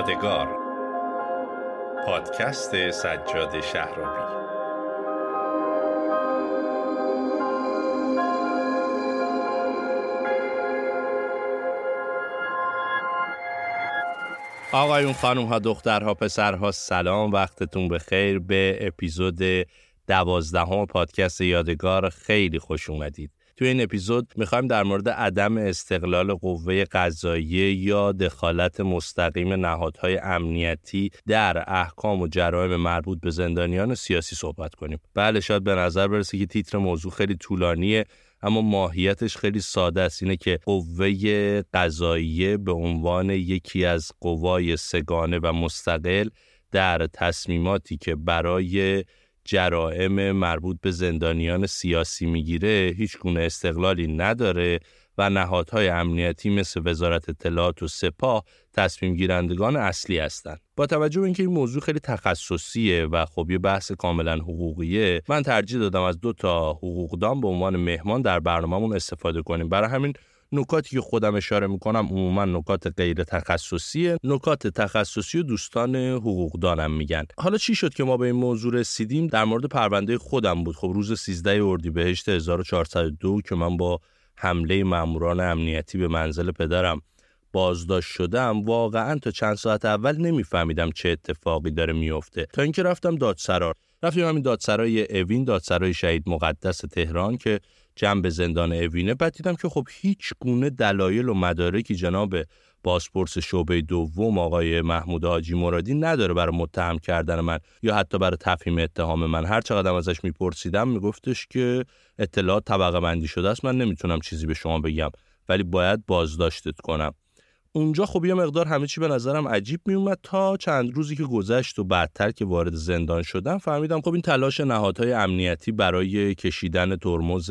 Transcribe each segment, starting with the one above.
یادگار. پادکست سجاد شهرابی. آقایون خانم ها دخترها پسرها سلام. وقتتون بخیر. به اپیزود دوازدهم پادکست یادگار. خیلی خوش اومدید. توی این اپیزود می‌خوایم در مورد عدم استقلال قوه قضاییه یا دخالت مستقیم نهادهای امنیتی در احکام و جرائم مربوط به زندانیان سیاسی صحبت کنیم. بله شاید به نظر برسه که تیتر موضوع خیلی طولانیه اما ماهیتش خیلی ساده است اینه که قوه قضاییه به عنوان یکی از قوای سگانه و مستقل در تصمیماتی که برای جرائم مربوط به زندانیان سیاسی می‌گیره هیچ گونه استقلالی نداره و نهادهای امنیتی مثل وزارت اطلاعات و سپاه تصمیم گیرندگان اصلی هستند. با توجه به اینکه این موضوع خیلی تخصصیه و خب یه بحث کاملا حقوقیه من ترجیح دادم از دو تا حقوقدان به عنوان مهمان در برنامهمون استفاده کنیم برای همین نکاتی که خودم اشاره می‌کنم عموما نکات غیر تخصصیه. نکات تخصصی و دوستان حقوقدانم میگن. حالا چی شد که ما به این موضوع رسیدیم؟ در مورد پرونده خودم بود. خب روز 13 اردیبهشت 1402 که من با حمله ماموران امنیتی به منزل پدرم بازداشت شدم واقعا تا چند ساعت اول نمیفهمیدم چه اتفاقی داره میفته تا اینکه رفتم دادسرا. رفتیم همین دادسرای اوین دادسرای شهید مقدس تهران که جنب زندان اوینه بعد دیدم که خب هیچ گونه دلایل و مدارکی جناب بازپرس شعبه دوم آقای محمود حاجی مرادی نداره برای متهم کردن من یا حتی برای تفهیم اتهام من. هر چقدر ازش میپرسیدم میگفتش که اطلاعات طبقه بندی شده است. من نمی‌تونم چیزی به شما بگم ولی باید بازداشتت کنم. اونجا خب یه مقدار همه چی به نظرم عجیب میومد تا چند روزی که گذشت و بعدتر که وارد زندان شدم فهمیدم خب این تلاش نهادهای امنیتی برای کشیدن ترمز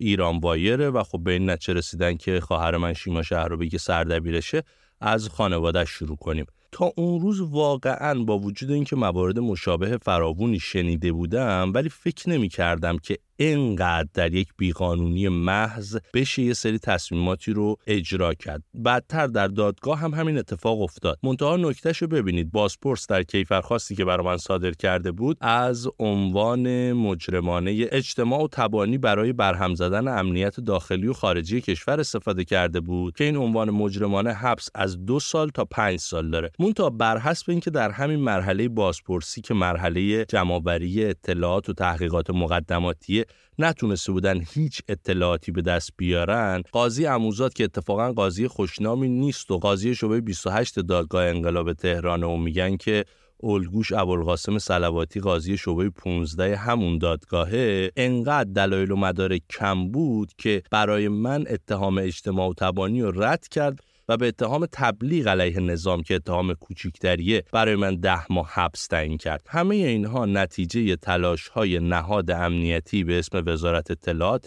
ایران وایره و خب به این نتیجه رسیدن که خواهر من شیما شهرابی که سردبیرشه از خانوادهش شروع کنیم. تا اون روز واقعا با وجود اینکه موارد مشابه فراوونی شنیده بودم ولی فکر نمی کردم که اینقدر در یک بیقانونی محض بشه یه سری تصمیماتی رو اجرا کرد. بعدتر در دادگاه هم همین اتفاق افتاد. منتها نکتهش رو ببینید. بازپرس در کیفرخواستی که برای من صادر کرده بود از عنوان مجرمانه اجتماع و تبانی برای برهم زدن امنیت داخلی و خارجی کشور استفاده کرده بود که این عنوان مجرمانه حبس از دو سال تا پنج سال داره. مونتا بر حسب اینکه در همین مرحله بازپرسی که مرحله جمعآوری اطلاعات و تحقیقات مقدماتی نتونسته بودن هیچ اطلاعاتی به دست بیارن. قاضی اموزاد که اتفاقا قاضی خوشنامی نیست و قاضی شعبه 28 دادگاه انقلاب تهران و میگن که الگوش ابوالقاسم سلواتی قاضی شعبه 15 همون دادگاهه انقدر دلایل و مدارک کم بود که برای من اتهام اجتماع و تبانی رو رد کرد. و به اتهام تبلیغ علیه نظام که اتهام کوچکتریه برای من ده ماه حبس تعیین کرد. همه اینها نتیجه تلاش های نهاد امنیتی به اسم وزارت اطلاعات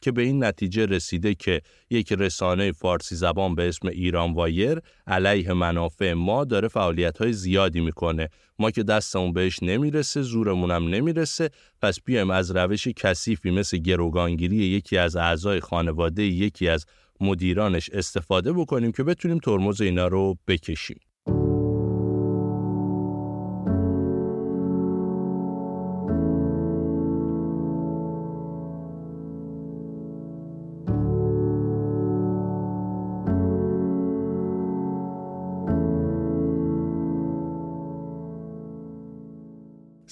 که به این نتیجه رسیده که یک رسانه فارسی زبان به اسم ایران وایر علیه منافع ما داره فعالیت های زیادی می‌کنه. ما که دستمون بهش نمی‌رسه زورمونم نمی‌رسه پس بیایم از روش کثیفی مثل گروگانگیری یکی از اعضای خانواده یکی از مدیرانش استفاده بکنیم که بتونیم ترمز اینا رو بکشیم.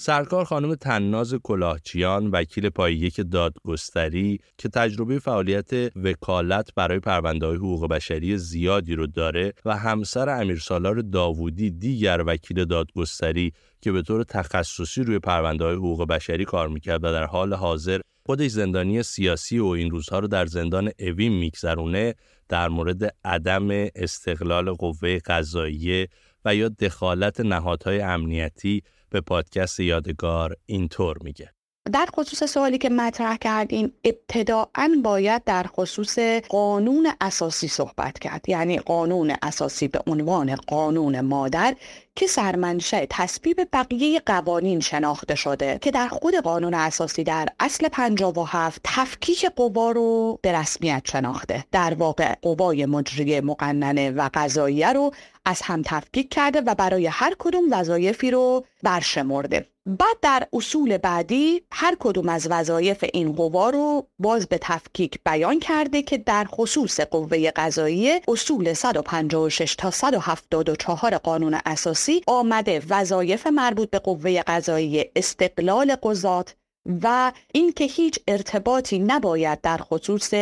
سرکار خانم تناز کلاهچیان وکیل پای یک دادگستری که تجربه فعالیت وکالت برای پرونده های حقوق بشری زیادی رو داره و همسر امیرسالار داوودی دیگر وکیل دادگستری که به طور تخصصی روی پرونده های حقوق بشری کار می‌کرد و در حال حاضر خودش زندانی سیاسی و این روزها رو در زندان اوین میگذرونه در مورد عدم استقلال قوه قضاییه و یا دخالت نهادهای امنیتی به پادکست یادگار اینطور میگه. در خصوص سوالی که مطرح کردین ابتداعا باید در خصوص قانون اساسی صحبت کرد. یعنی قانون اساسی به عنوان قانون مادر که سرمنشه تصویب بقیه قوانین شناخته شده که در خود قانون اساسی در اصل 57 تفکیک قوا رو به رسمیت شناخته. در واقع قوای مجریه مقننه و قضاییه رو از هم تفکیک کرده و برای هر کدوم وظایفی رو برشمرده. بعد در اصول بعدی هر کدوم از وظایف این قوا رو باز به تفکیک بیان کرده که در خصوص قوه قضاییه اصول 156 تا 174 قانون اساسی آمده وظایف مربوط به قوه قضاییه استقلال قضات و اینکه هیچ ارتباطی نباید در خصوص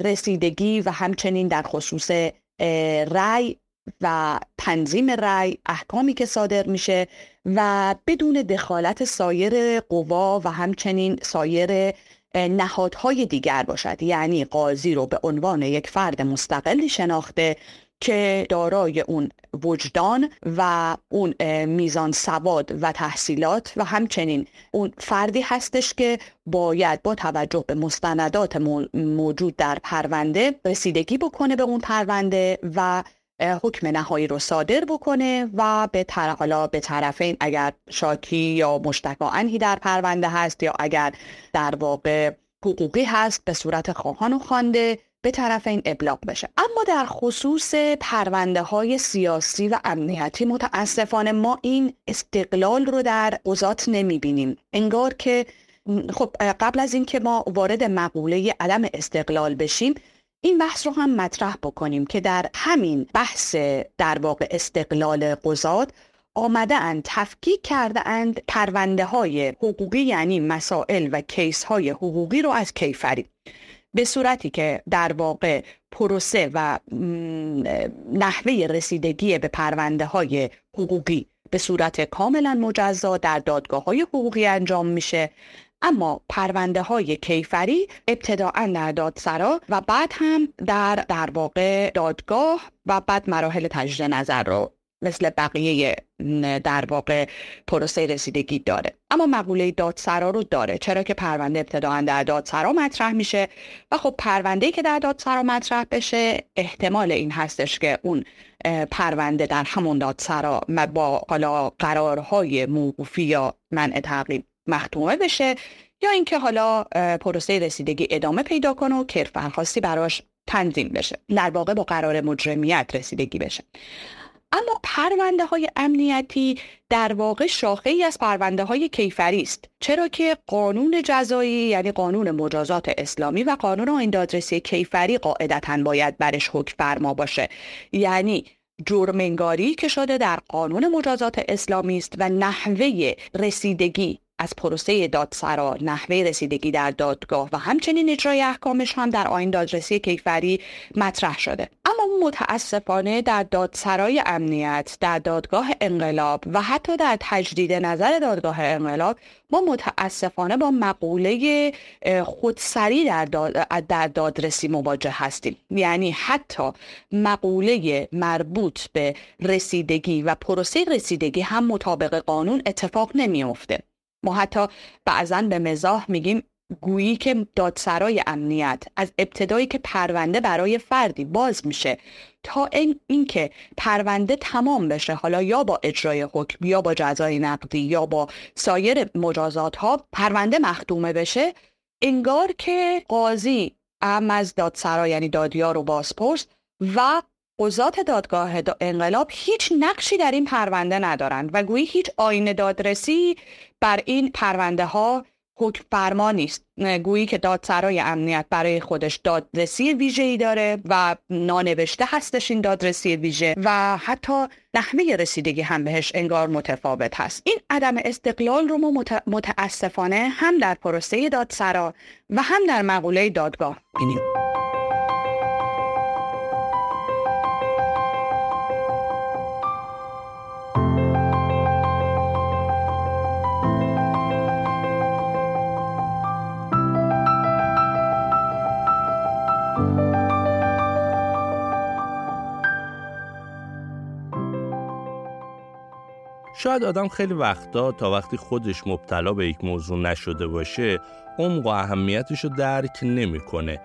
رسیدگی و همچنین در خصوص رأی و تنظیم رأی احکامی که صادر میشه و بدون دخالت سایر قوا و همچنین سایر نهادهای دیگر باشد. یعنی قاضی رو به عنوان یک فرد مستقلی شناخته که دارای اون وجدان و اون میزان سواد و تحصیلات و همچنین اون فردی هستش که باید با توجه به مستندات موجود در پرونده رسیدگی بکنه به اون پرونده و حکم نهایی رو صادر بکنه و به حالا به طرفین اگر شاکی یا مشتکا انهی در پرونده هست یا اگر در واقع حقوقی هست به صورت خواهان و خوانده به طرف این ابلاغ بشه. اما در خصوص پرونده های سیاسی و امنیتی متاسفانه ما این استقلال رو در قضات نمی بینیم انگار که خب قبل از اینکه ما وارد مقوله عدم استقلال بشیم این بحث رو هم مطرح بکنیم که در همین بحث در واقع استقلال قضات آمده اند تفکیک کرده اند پرونده های حقوقی یعنی مسائل و کیس های حقوقی رو از کیفری به صورتی که در واقع پروسه و نحوه رسیدگی به پرونده های حقوقی به صورت کاملا مجزا در دادگاه های حقوقی انجام میشه. اما پرونده های کیفری ابتداعا در دادسرا و بعد هم در در واقع دادگاه و بعد مراحل تجدید نظر رو مثل بقیه در واقع پروسه رسیدگی داره. اما مقوله دادسرا رو داره. چرا که پرونده ابتداعا در دادسرا مطرح میشه و خب پرونده که در دادسرا مطرح بشه احتمال این هستش که اون پرونده در همون دادسرا با حالا قرارهای موقوفی یا منع تعقیب مختومه بشه یا اینکه حالا پروسه رسیدگی ادامه پیدا کنه و کرفرخواستی براش تنظیم بشه. در واقع با قرار مجرمیت رسیدگی بشه. اما پرونده های امنیتی در واقع شاخه ای از پرونده های کیفری است. چرا که قانون جزایی یعنی قانون مجازات اسلامی و قانون آیین دادرسی کیفری قاعدتا باید برش حکم فرما باشه. یعنی جرمنگاری که شده در قانون مجازات اسلامی است و نحوه رسیدگی از پروسه دادسرا نحوه رسیدگی در دادگاه و همچنین اجرای احکامش هم در آین دادرسی کیفری مطرح شده. متاسفانه در دادسرای امنیت در دادگاه انقلاب و حتی در تجدید نظر دادگاه انقلاب ما متاسفانه با مقوله خودسری در, در دادرسی مواجه هستیم. یعنی حتی مقوله مربوط به رسیدگی و پروسه رسیدگی هم مطابق قانون اتفاق نمیافته. ما حتی بعضا به مزاح میگیم گویی که دادسرای امنیت از ابتدایی که پرونده برای فردی باز میشه تا این اینکه پرونده تمام بشه حالا یا با اجرای حکم یا با جزای نقدی یا با سایر مجازات ها پرونده مختومه بشه انگار که قاضی ام از دادسرا یعنی دادیار و بازپرس و قضات دادگاه انقلاب هیچ نقشی در این پرونده ندارند و گویی هیچ آین دادرسی بر این پرونده ها حکم فرما نیست. گویی که دادسرای امنیت برای خودش دادرسی ویژه ای داره و نانوشته هستش این دادرسی ویژه و حتی نحوه رسیدگی هم بهش انگار متفاوت هست. این عدم استقلال رو ما متاسفانه هم در پروسه دادسرا و هم در مقوله دادگاه. بینیم شاید آدم خیلی وقتا تا وقتی خودش مبتلا به یک موضوع نشده باشه عمق و اهمیتش رو درک نمی‌کنه.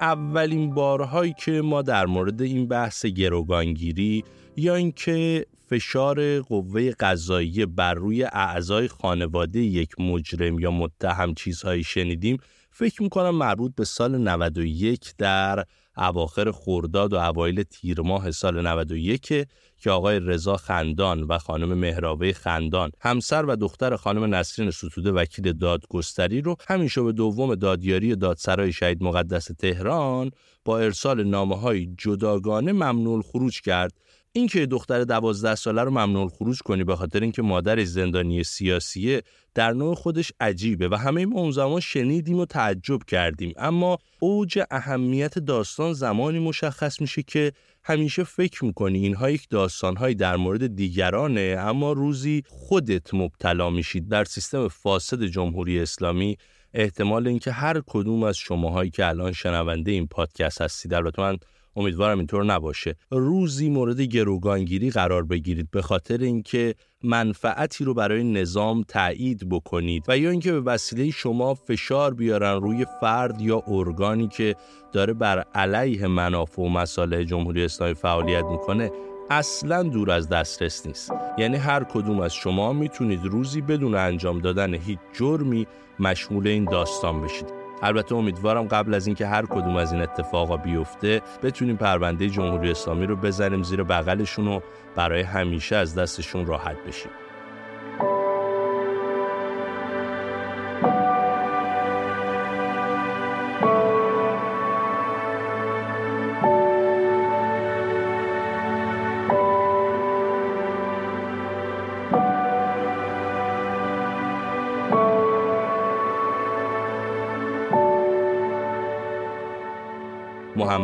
اولین بارهایی که ما در مورد این بحث گروگانگیری یا اینکه فشار قوه قضایی بر روی اعضای خانواده یک مجرم یا متهم چیزهایی شنیدیم فکر می‌کنم مربوط به سال 91 در اواخر خورداد و اوایل تیر ماه سال 91 که آقای رضا خندان و خانم مهرابه خندان همسر و دختر خانم نسرین ستوده وکیل دادگستری رو همین شب دوم دادیاری دادسرای شهید مقدس تهران با ارسال نامه های جداگانه ممنوع خروج کرد. اینکه دختر دوازده ساله رو ممنوع خروج کنی به خاطر اینکه مادر زندانی سیاسیه در نوع خودش عجیبه و همه ما اون زمان شنیدیم و تعجب کردیم. اما اوج اهمیت داستان زمانی مشخص میشه که همیشه فکر می‌کنی اینها یک داستانهایی در مورد دیگرانه اما روزی خودت مبتلا میشید در سیستم فاسد جمهوری اسلامی احتمال اینکه هر کدوم از شماهایی که الان شنونده این پادکست هستید البته من امیدوارم اینطور نباشه. روزی مورد گروگانگیری قرار بگیرید به خاطر اینکه منفعتی رو برای نظام تایید بکنید و یا اینکه به وسیله شما فشار بیارن روی فرد یا ارگانی که داره بر علیه منافع و مسائل جمهوری اسلامی فعالیت می‌کنه اصلا دور از دسترس نیست. یعنی هر کدوم از شما می‌تونید روزی بدون انجام دادن هیچ جرمی مشمول این داستان بشید. البته امیدوارم قبل از اینکه هر کدوم از این اتفاقا بیفته بتونیم پرونده جمهوری اسلامی رو بزنیم زیر بغلشون و برای همیشه از دستشون راحت بشیم.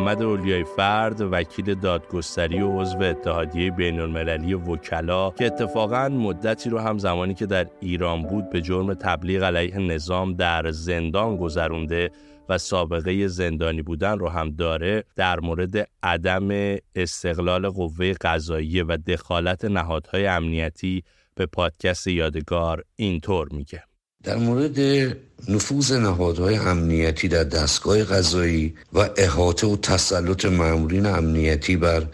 محمد اولیای فرد وکیل دادگستری و عضو اتحادیه بین المللی وکلا که اتفاقا مدتی رو هم زمانی که در ایران بود به جرم تبلیغ علیه نظام در زندان گذرونده و سابقه زندانی بودن رو هم داره در مورد عدم استقلال قوه قضاییه و دخالت نهادهای امنیتی به پادکست یادگار اینطور میگه. در مورد نفوذ نهادهای امنیتی در دستگاه قضایی و احاطه و تسلط مامورین امنیتی بر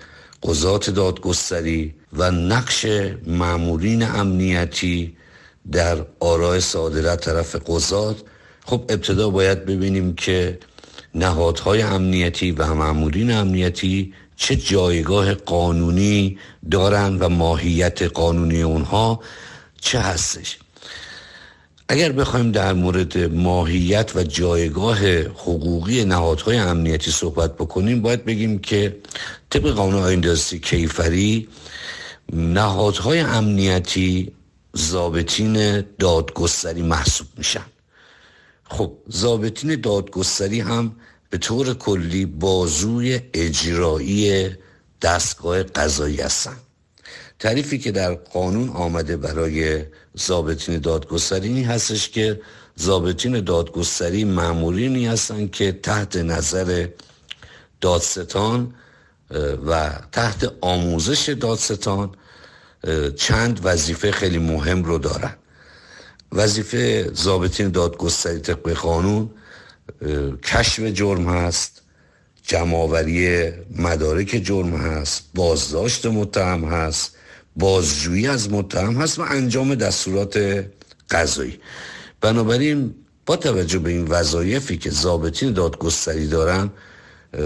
قضات دادگستری و نقش مامورین امنیتی در آرای صادرت طرف قضات خب ابتدا باید ببینیم که نهادهای امنیتی و مامورین امنیتی چه جایگاه قانونی دارند و ماهیت قانونی اونها چه هستش. اگر بخوایم در مورد ماهیت و جایگاه حقوقی نهادهای امنیتی صحبت بکنیم باید بگیم که طبق قانون آیندازی کیفری نهادهای امنیتی زابطین دادگستری محسوب میشن. خب زابطین دادگستری هم به طور کلی بازوی اجرایی دستگاه قضایی هستند تعریفی که در قانون آمده برای ضابطین دادگستری هستش که ضابطین دادگستری معمولینی هستند که تحت نظر دادستان و تحت آموزش دادستان چند وظیفه خیلی مهم رو دارن. وظیفه ضابطین دادگستری طبق قانون کشف جرم هست جمعآوری مدارک جرم هست بازداشت متهم هست بازجویی از متهم هست و انجام دستورات قضایی. بنابراین با توجه به این وظایفی که ضابطین دادگستری دارن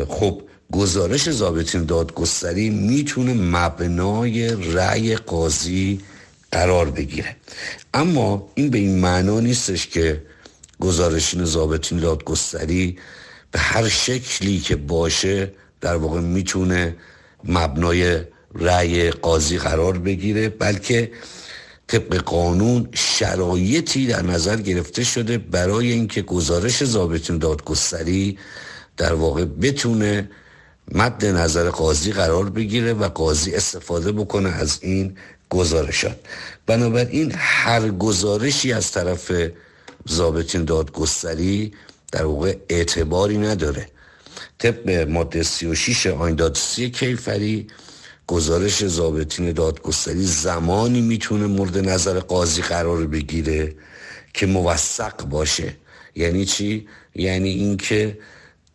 خب گزارش ضابطین دادگستری می‌تونه مبنای رأی قاضی قرار بگیره. اما این به این معنا نیستش که گزارشین ضابطین دادگستری به هر شکلی که باشه در واقع می‌تونه مبنای رأی قاضی قرار بگیره بلکه طبق قانون شرایطی در نظر گرفته شده برای اینکه گزارش ضابطین دادگستری در واقع بتونه مد نظر قاضی قرار بگیره و قاضی استفاده بکنه از این گزارشات. بنابراین هر گزارشی از طرف ضابطین دادگستری در واقع اعتباری نداره. طبق ماده 36 آین دادرسی کیفری گزارش ضابطین دادگستری زمانی می‌تونه مورد نظر قاضی قرار بگیره که موثق باشه. یعنی چی؟ یعنی اینکه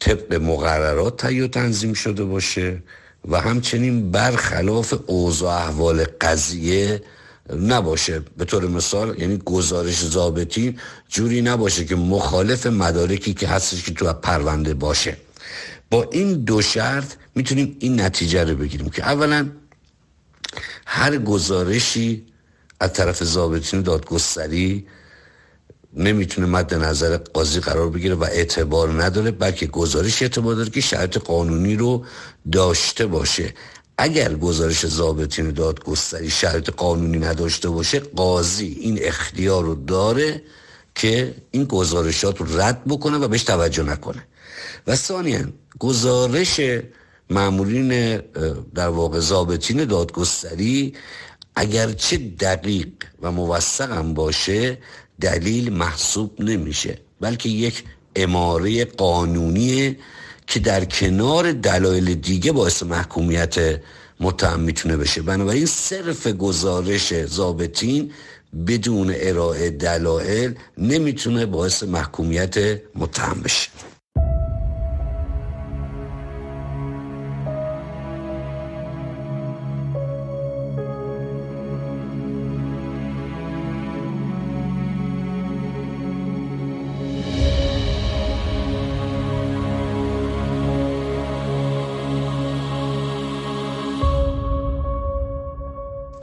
طبق مقررات تهیه تنظیم شده باشه و همچنین برخلاف اوضاع احوال قضیه نباشه. به طور مثال یعنی گزارش ضابطی جوری نباشه که مخالف مدارکی که هستش که تو پرونده باشه. با این دو شرط می‌تونیم این نتیجه رو بگیریم که اولا هر گزارشی از طرف ضابطین دادگستری نمی‌تونه مد نظر قاضی قرار بگیره و اعتبار نداره بلکه گزارش اعتبار داره که شرط قانونی رو داشته باشه. اگر گزارش ضابطین دادگستری شرط قانونی نداشته باشه قاضی این اختیار رو داره که این گزارشات رو رد بکنه و بهش توجه نکنه. و ثانیا گزارش معمولین در واقع ضابطین دادگستری اگرچه دقیق و موثق هم باشه دلیل محسوب نمیشه. بلکه یک اماره قانونیه که در کنار دلایل دیگه باعث محکومیت متهم می‌تونه بشه. بنابراین صرف گزارش ضابطین بدون ارائه دلایل نمی‌تونه باعث محکومیت متهم بشه.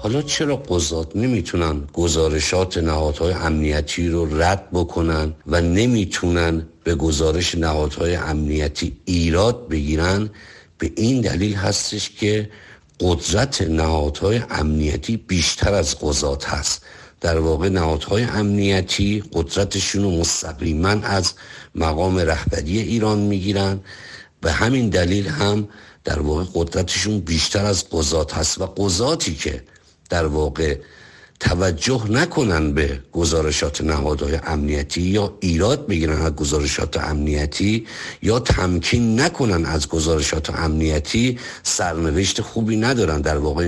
حالا چرا قضات نمی‌تونن گزارشات نهادهای امنیتی رو رد بکنن و نمی‌تونن به گزارش نهادهای امنیتی ایراد بگیرن؟ به این دلیل هستش که قدرت نهادهای امنیتی بیشتر از قضات هست. در واقع نهادهای امنیتی قدرتشون رو مستقیما از مقام رهبری ایران می‌گیرن. به همین دلیل هم در واقع قدرتشون بیشتر از قضات هست و قضاتی که در واقع توجه نکنن به گزارشات نهادهای امنیتی یا ایراد بگیرن از گزارشات امنیتی یا تمکین نکنن از گزارشات امنیتی سرنوشت خوبی ندارن. در واقع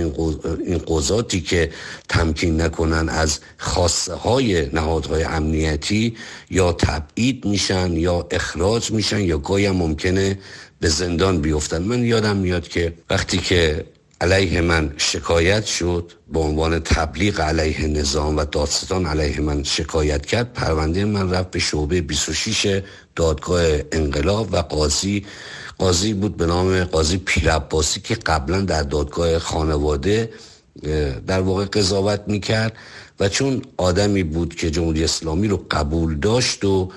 این قضاتی که تمکین نکنن از خاصه های نهادهای امنیتی یا تبعید میشن یا اخراج میشن یا گاهی ممکنه به زندان بیفتن. من یادم میاد که وقتی که علیه من شکایت شد به عنوان تبلیغ علیه نظام و دادستان علیه من شکایت کرد. پرونده من رفت به شعبه 26 دادگاه انقلاب و قاضی قاضی بود به نام قاضی پیرباسی که قبلا در دادگاه خانواده در واقع قضاوت می‌کرد و چون آدمی بود که جمهوری اسلامی رو قبول داشت و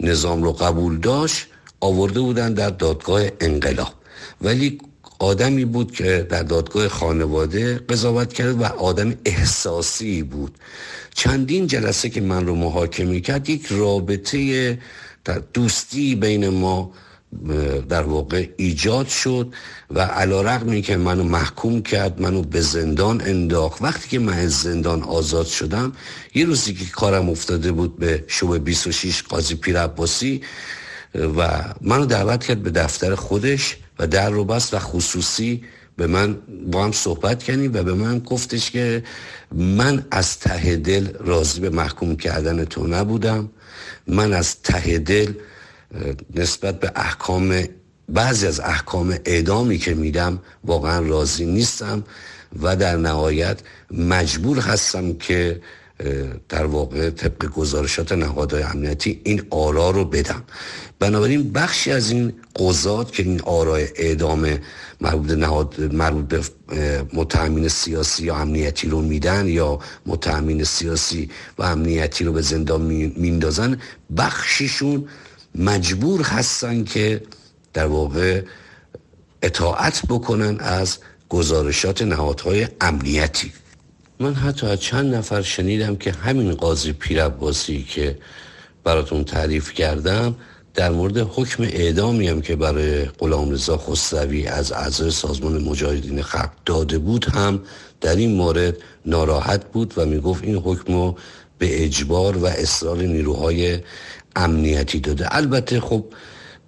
نظام رو قبول داشت آورده بودن در دادگاه انقلاب. ولی آدمی بود که در دادگاه خانواده قضاوت کرد و آدم احساسی بود. چندین جلسه که من رو محاکمه کرد یک رابطه در دوستی بین ما در واقع ایجاد شد و علا رقمی که منو محکوم کرد منو به زندان انداخت. وقتی که من از زندان آزاد شدم یه روزی که کارم افتاده بود به شب 26 قاضی پیر عباسی و منو دعوت کرد به دفتر خودش. و در رو بست و خصوصی به من با هم صحبت کردیم و به من گفتش که من از ته دل راضی به محکوم کردن تو نبودم. من از ته دل نسبت به احکام بعضی از احکام اعدامی که میدم واقعا راضی نیستم و در نهایت مجبور هستم که در واقع طبق گزارشات نهادهای امنیتی این آرا رو بدم. بنابراین بخشی از این قضات که این آرای اعدام مربوط نهاد مربوط به متامین سیاسی یا امنیتی رو میدن یا متامین سیاسی و امنیتی رو به زندان میندازن بخشیشون مجبور هستن که در واقع اطاعت بکنن از گزارشات نهادهای امنیتی. من حتی از چند نفر شنیدم که همین قاضی پیرباسی که براتون تعریف کردم در مورد حکم اعدامی هم که برای غلام رضا خسروی از اعضای سازمان مجاهدین خلق داده بود هم در این مورد ناراحت بود و می‌گفت این حکم رو به اجبار و اصرار نیروهای امنیتی داده. البته خب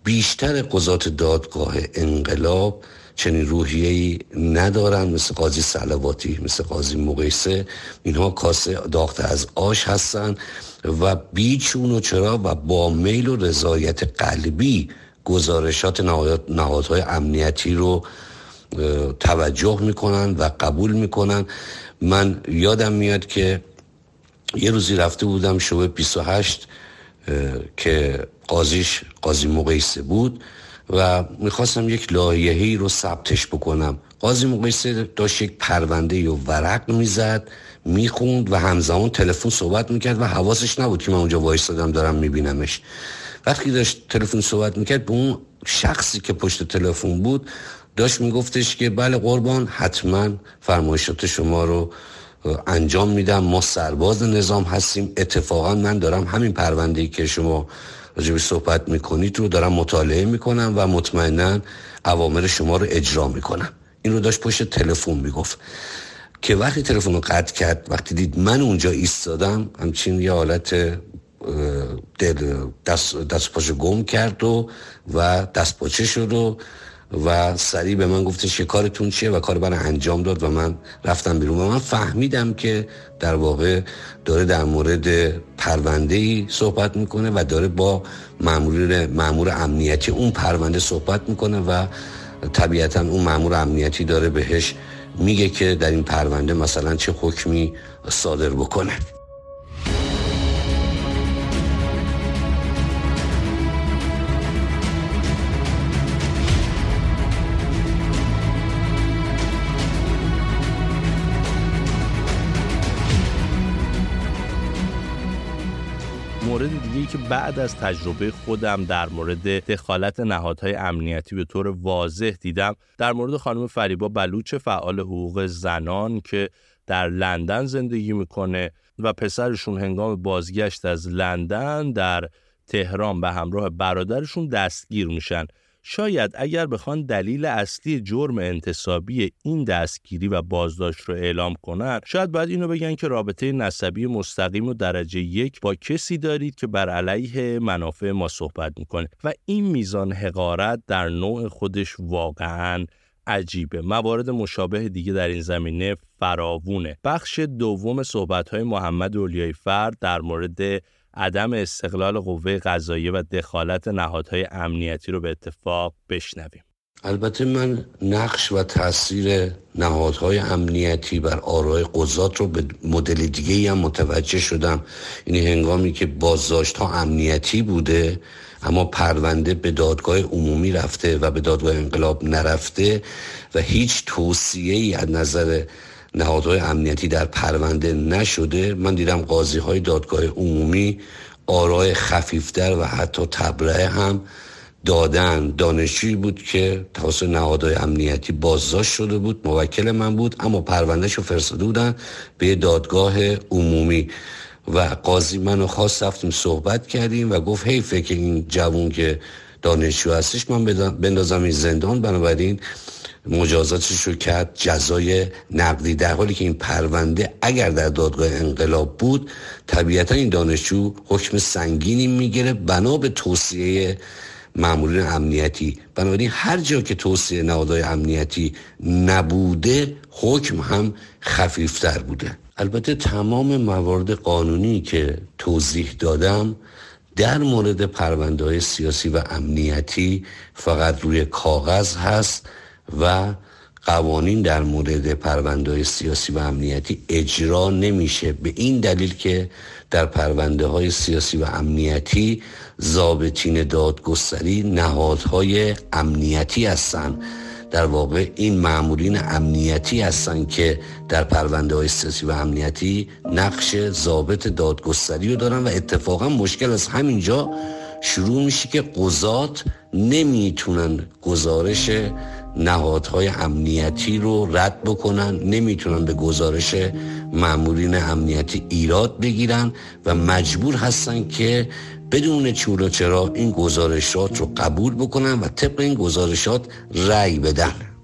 بیشتر قضات دادگاه انقلاب چنین روحیه‌ای ندارن مثل قاضی سلواتی مثل قاضی مقیسه. اینها کاسه داخته از آش هستن و بیچون و چرا و با میل و رضایت قلبی گزارشات نهادهای امنیتی رو توجه می‌کنن و قبول می‌کنن. من یادم میاد که یه روزی رفته بودم شبه 28 که قاضیش قاضی مقیسه بود. و می‌خواستم یک لایحه‌ای رو ثبتش بکنم. قاضی مقیسه داشت یک پرونده و ورق می‌زد می‌خوند و همزمان تلفن صحبت می‌کرد و حواسش نبود که من اونجا وایستادم دارم میبینمش. وقتی داشت تلفن صحبت می‌کرد به اون شخصی که پشت تلفن بود داشت میگفتش که بله قربان حتما فرمایشات شما رو انجام میدم ما سرباز نظام هستیم اتفاقا من دارم همین پرونده که شما راجبی صحبت می‌کنید رو دارم مطالعه می‌کنم و مطمئنا اوامر شما رو اجرا می‌کنم. این رو داشت پشت تلفن می‌گفت. که وقتی تلفن رو قطع کرد وقتی دید من اونجا ایستادم همچین یه حالت دست, دست پاشو گم کرد و و دست پاچه شد و و سریع به من گفتش که کارتون چیه و کار من انجام داد و من رفتم بیرون و من فهمیدم که در واقع داره در مورد پرونده ای صحبت می‌کنه و داره با مامور مامور امنیتی اون پرونده صحبت می‌کنه و طبیعتا اون مامور امنیتی داره بهش میگه که در این پرونده مثلا چه حکمی صادر بکنه. مورد دیگه که بعد از تجربه خودم در مورد دخالت نهادهای امنیتی به طور واضح دیدم در مورد خانم فریبا بلوچ فعال حقوق زنان که در لندن زندگی می‌کنه و پسرشون هنگام بازگشت از لندن در تهران به همراه برادرشون دستگیر میشن. شاید اگر بخوان دلیل اصلی جرم انتصابی این دستگیری و بازداشت رو اعلام کنند شاید باید اینو بگن که رابطه نسبی مستقیم و درجه یک با کسی دارید که بر علیه منافع ما صحبت می‌کنه. و این میزان حقارت در نوع خودش واقعا عجیبه. موارد مشابه دیگه در این زمینه فراوونه. بخش دوم صحبت های محمد اولیای فرد در مورد عدم استقلال قوه قضاییه و دخالت نهادهای امنیتی رو به اتفاق بشنویم. البته من نقش و تاثیر نهادهای امنیتی بر آرای قضات رو به مدل دیگه هم متوجه شدم. یعنی هنگامی که بازداشت ها امنیتی بوده اما پرونده به دادگاه عمومی رفته و به دادگاه انقلاب نرفته و هیچ توصیه ای از نظر نهادهای امنیتی در پرونده نشده. من دیدم قاضی های دادگاه عمومی آرای خفیفتر و حتی تبرئه هم دادن. دانشجویی بود که توسط نهادهای امنیتی بازداشت شده بود موکل من بود اما پروندهش رو فرستاده بودن به دادگاه عمومی. و قاضی منو خواست رفتیم صحبت کردیم و گفت هی فکر این جوون که دانشجو هستش من بندازم این زندان. بنابراین مجازاتش رو کرد جزای نقدی. در حالی که این پرونده اگر در دادگاه انقلاب بود طبیعتا این دانشجو حکم سنگینی می‌گیره بنا به توصیه مامورین امنیتی. بنابراین هر جا که توصیه نهادهای امنیتی نبوده حکم هم خفیفتر بوده. البته تمام موارد قانونی که توضیح دادم در مورد پرونده های سیاسی و امنیتی فقط روی کاغذ هست. و قوانین در مورد پرونده سیاسی و امنیتی اجرا نمیشه. به این دلیل که در پرونده های سیاسی و امنیتی زابطین دادگستری نهادهای امنیتی هستند در واقع این معمولین امنیتی هستند که در پرونده های سیاسی و امنیتی نقش ضابط دادگستری رو دارن و اتفاقا مشکل از همینجا شروع میشه که قضات نمی‌تونن گزارش نهادهای امنیتی رو رد بکنن نمی‌تونن به گزارش معمولین امنیتی ایراد بگیرن و مجبور هستن که بدون چور و چرا این گزارشات رو قبول بکنن و طبق این گزارشات رأی بدن.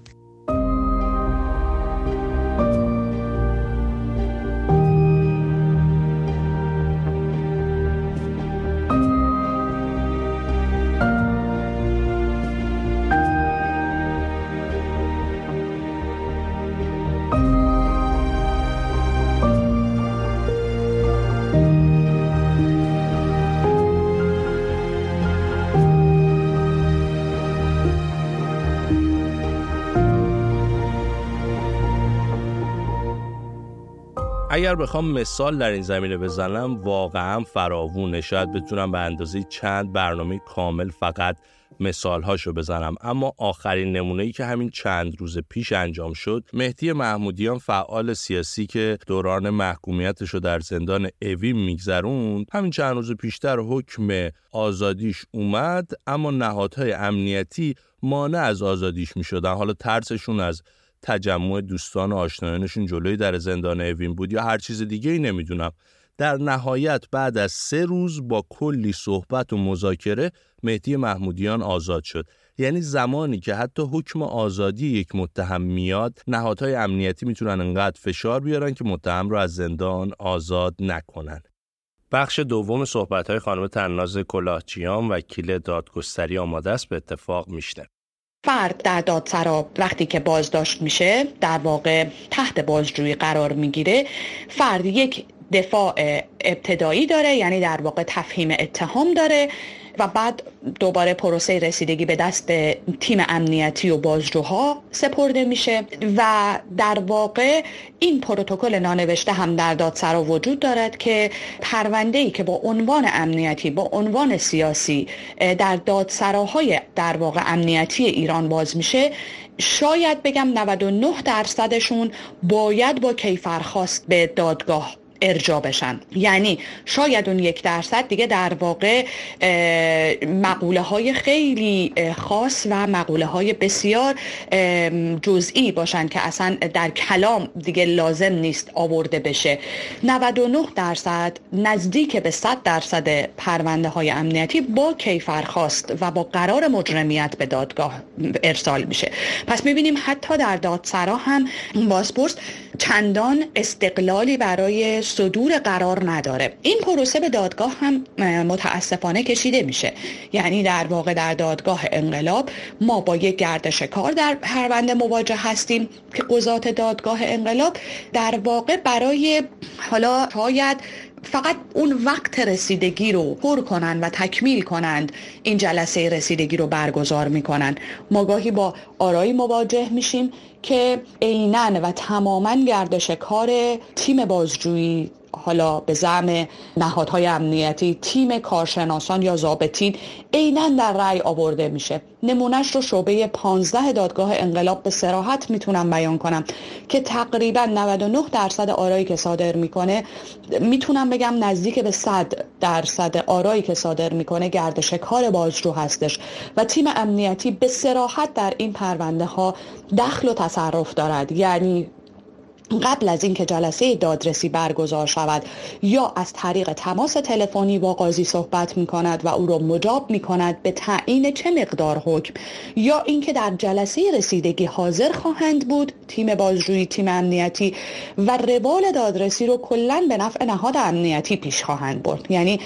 اگر بخوام مثال در این زمینه بزنم واقعا فراوونه. شاید بتونم به اندازه چند برنامه کامل فقط مثالهاشو بزنم. اما آخرین نمونه ای که همین چند روز پیش انجام شد مهدی محمودیان فعال سیاسی که دوران محکومیتش رو در زندان اوین میگذروند همین چند روز پیشتر حکم آزادیش اومد اما نهادهای امنیتی مانع از آزادیش می شدن حالا ترسشون از تجمع دوستان و آشنایانشون جلوی در زندان اوین بود یا هر چیز دیگه ای نمی‌دونم. در نهایت بعد از سه روز با کلی صحبت و مذاکره مهدی محمودیان آزاد شد. یعنی زمانی که حتی حکم آزادی یک متهم میاد نهادهای امنیتی می‌تونن انقدر فشار بیارن که متهم رو از زندان آزاد نکنن. بخش دوم صحبت های خانم تناز کلاهچیان وکیل دادگستری آماده است به اتفاق میشنه فرد در دادسرا وقتی که بازداشت میشه در واقع تحت بازجویی قرار می‌گیره فرد یک دفاع ابتدایی داره یعنی در واقع تفهیم اتهام داره. و بعد دوباره پروسه رسیدگی به دست تیم امنیتی و بازجوها سپرده میشه و در واقع این پروتکل نانوشته هم در دادسرا وجود دارد که پرونده ای که با عنوان امنیتی با عنوان سیاسی در دادسراهای در واقع امنیتی ایران باز میشه شاید بگم 99 درصدشون باید با کیفرخواست به دادگاه ارجا بشن. یعنی شاید اون یک درصد دیگه در واقع مقوله های خیلی خاص و مقوله های بسیار جزئی باشن که اصلا در کلام دیگه لازم نیست آورده بشه. 99 درصد نزدیک به 100 درصد پرونده های امنیتی با کیفرخواست و با قرار مجرمیت به دادگاه ارسال میشه. پس می‌بینیم حتی در دادسرا هم بازپرس چندان استقلالی برای صدور قرار نداره. این پروسه به دادگاه هم متاسفانه کشیده میشه. یعنی در واقع در دادگاه انقلاب ما با یک گردش کار در پرونده مواجه هستیم که قضات دادگاه انقلاب در واقع برای حالا شاید فقط اون وقت رسیدگی رو پر کنن و تکمیل کنند این جلسه رسیدگی رو برگزار می‌کنن ما گاهی با آرایی مواجه میشیم که عینا و تماما گردش کار تیم بازجویی حالا به زعم نهادهای امنیتی تیم کارشناسان یا ضابطین عینا در رأی آورده میشه. نمونهش رو شعبه 15 دادگاه انقلاب به سراحت می‌تونم بیان کنم که تقریبا 99 درصد آرایی که صادر می‌کنه می‌تونم بگم نزدیک به 100 درصد آرایی که صادر می‌کنه گردش کار بازجو هستش و تیم امنیتی به سراحت در این پرونده ها دخل و تصرف دارد. یعنی قبل از اینکه جلسه دادرسی برگزار شود یا از طریق تماس تلفنی با قاضی صحبت می کند و او را مجاب می کند به تعیین چه مقدار حکم یا اینکه در جلسه رسیدگی حاضر خواهند بود تیم بازجویی تیم امنیتی و روال دادرسی رو کلا به نفع نهاد امنیتی پیش خواهند برد. یعنی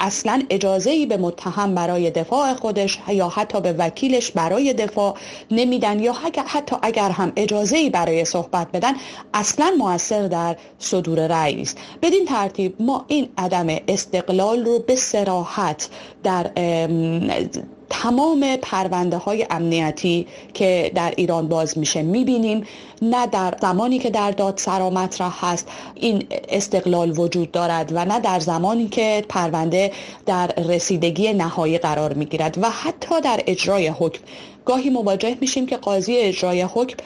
اصلا اجازه ای به متهم برای دفاع خودش یا حتی به وکیلش برای دفاع نمیدن یا حتی اگر هم اجازه ای برای صحبت بدن اصلا موثر در صدور رأی است بدین ترتیب ما این عدم استقلال رو به سراحت در تمام پرونده های امنیتی که در ایران باز میشه می‌بینیم. نه در زمانی که در دادسرا مطرح هست این استقلال وجود دارد و نه در زمانی که پرونده در رسیدگی نهایی قرار می‌گیرد و حتی در اجرای حکم گاهی مواجه میشیم که قاضی اجرای حکم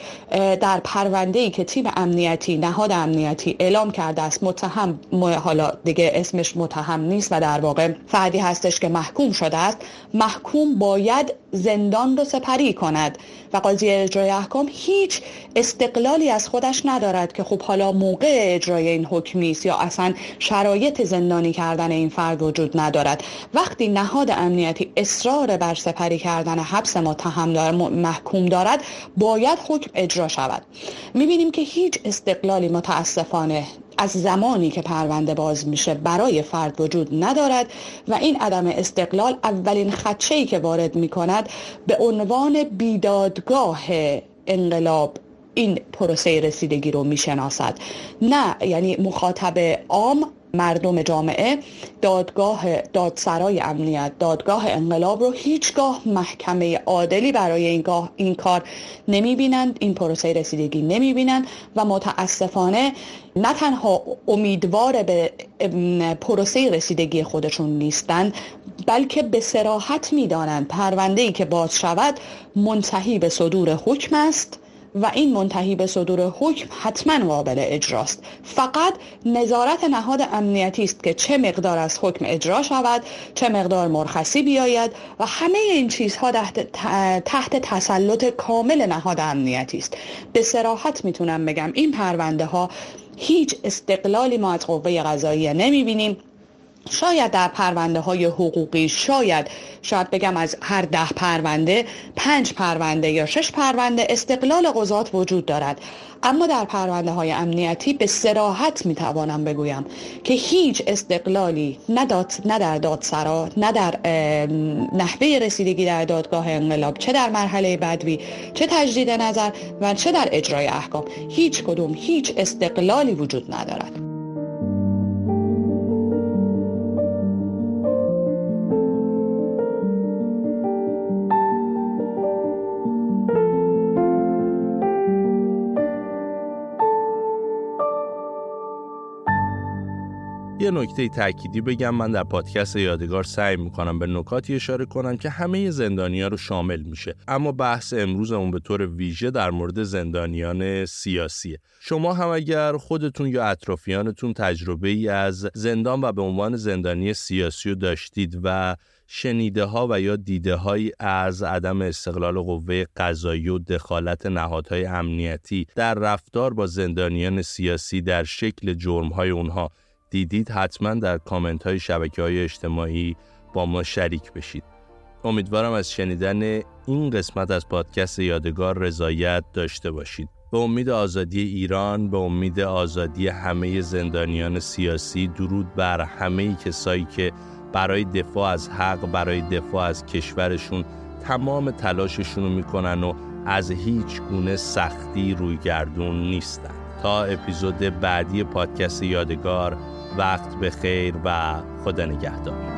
در پرونده ای که تیم امنیتی نهاد امنیتی اعلام کرده است متهم حالا دیگه اسمش متهم نیست و در واقع فردی هستش که محکوم شده است. محکوم باید زندان رو سپری کند و قاضی اجرای احکام هیچ استقلالی از خودش ندارد که خب حالا موقع اجرای این حکم نیست یا اصلا شرایط زندانی کردن این فرد وجود ندارد. وقتی نهاد امنیتی اصرار بر سپری کردن حبس متهم دار محکوم دارد باید حکم اجرا شود. می‌بینیم که هیچ استقلالی متاسفانه از زمانی که پرونده باز میشه برای فرد وجود ندارد و این عدم استقلال اولین خدشه که وارد می‌کند به عنوان بیدادگاه انقلاب این پروسه رسیدگی رو می‌شناسد. نه یعنی مخاطب عام مردم جامعه دادگاه دادسرای امنیت دادگاه انقلاب رو هیچگاه محکمه عادلی برای این, این کار نمی بینند این پروسه رسیدگی نمی بینند و متاسفانه نه تنها امیدوار به پروسه رسیدگی خودشون نیستند بلکه به سراحت می‌دانند پرونده ای که باز شود منتهی به صدور حکم است. و این منتهی به صدور حکم حتما قابل اجراست. فقط نظارت نهاد امنیتی است که چه مقدار از حکم اجرا شود چه مقدار مرخصی بیاید و همه این چیزها تحت, تحت تسلط کامل نهاد امنیتی است. به سراحت می‌تونم بگم این پرونده ها هیچ استقلالی ما از قوه قضاییه نمی‌بینیم. شاید در پرونده های حقوقی شاید شاید بگم از هر ده پرونده پنج پرونده یا شش پرونده استقلال قضات وجود دارد. اما در پرونده های امنیتی به سراحت می توانم بگویم که هیچ استقلالی نه, نه در دادسرا نه در نحوه رسیدگی در دادگاه انقلاب چه در مرحله بدوی چه تجدید نظر و چه در اجرای احکام. هیچ کدوم هیچ استقلالی وجود ندارد. نکته تأکیدی بگم من در پادکست یادگار سعی می‌کنم به نکاتی اشاره کنم که همه زندانیا رو شامل میشه. اما بحث امروزمون به طور ویژه در مورد زندانیان سیاسیه. شما هم اگر خودتون یا اطرافیانتون تجربه ای از زندان و به عنوان زندانی سیاسی رو داشتید و شنیده ها و یا دیده های از عدم استقلال قوه قضایی و دخالت نهادهای امنیتی در رفتار با زندانیان سیاسی در شکل جرم های اونها دیدید حتما در کامنت های شبکه های اجتماعی با ما شریک بشید. امیدوارم از شنیدن این قسمت از پادکست یادگار رضایت داشته باشید. به امید آزادی ایران به امید آزادی همه زندانیان سیاسی درود بر همه کسایی که برای دفاع از حق برای دفاع از کشورشون تمام تلاششون رو می‌کنن و از هیچ گونه سختی روی گردون نیستن. تا اپیزود بعدی پادکست یادگار وقت به خیر و خدا نگهدار.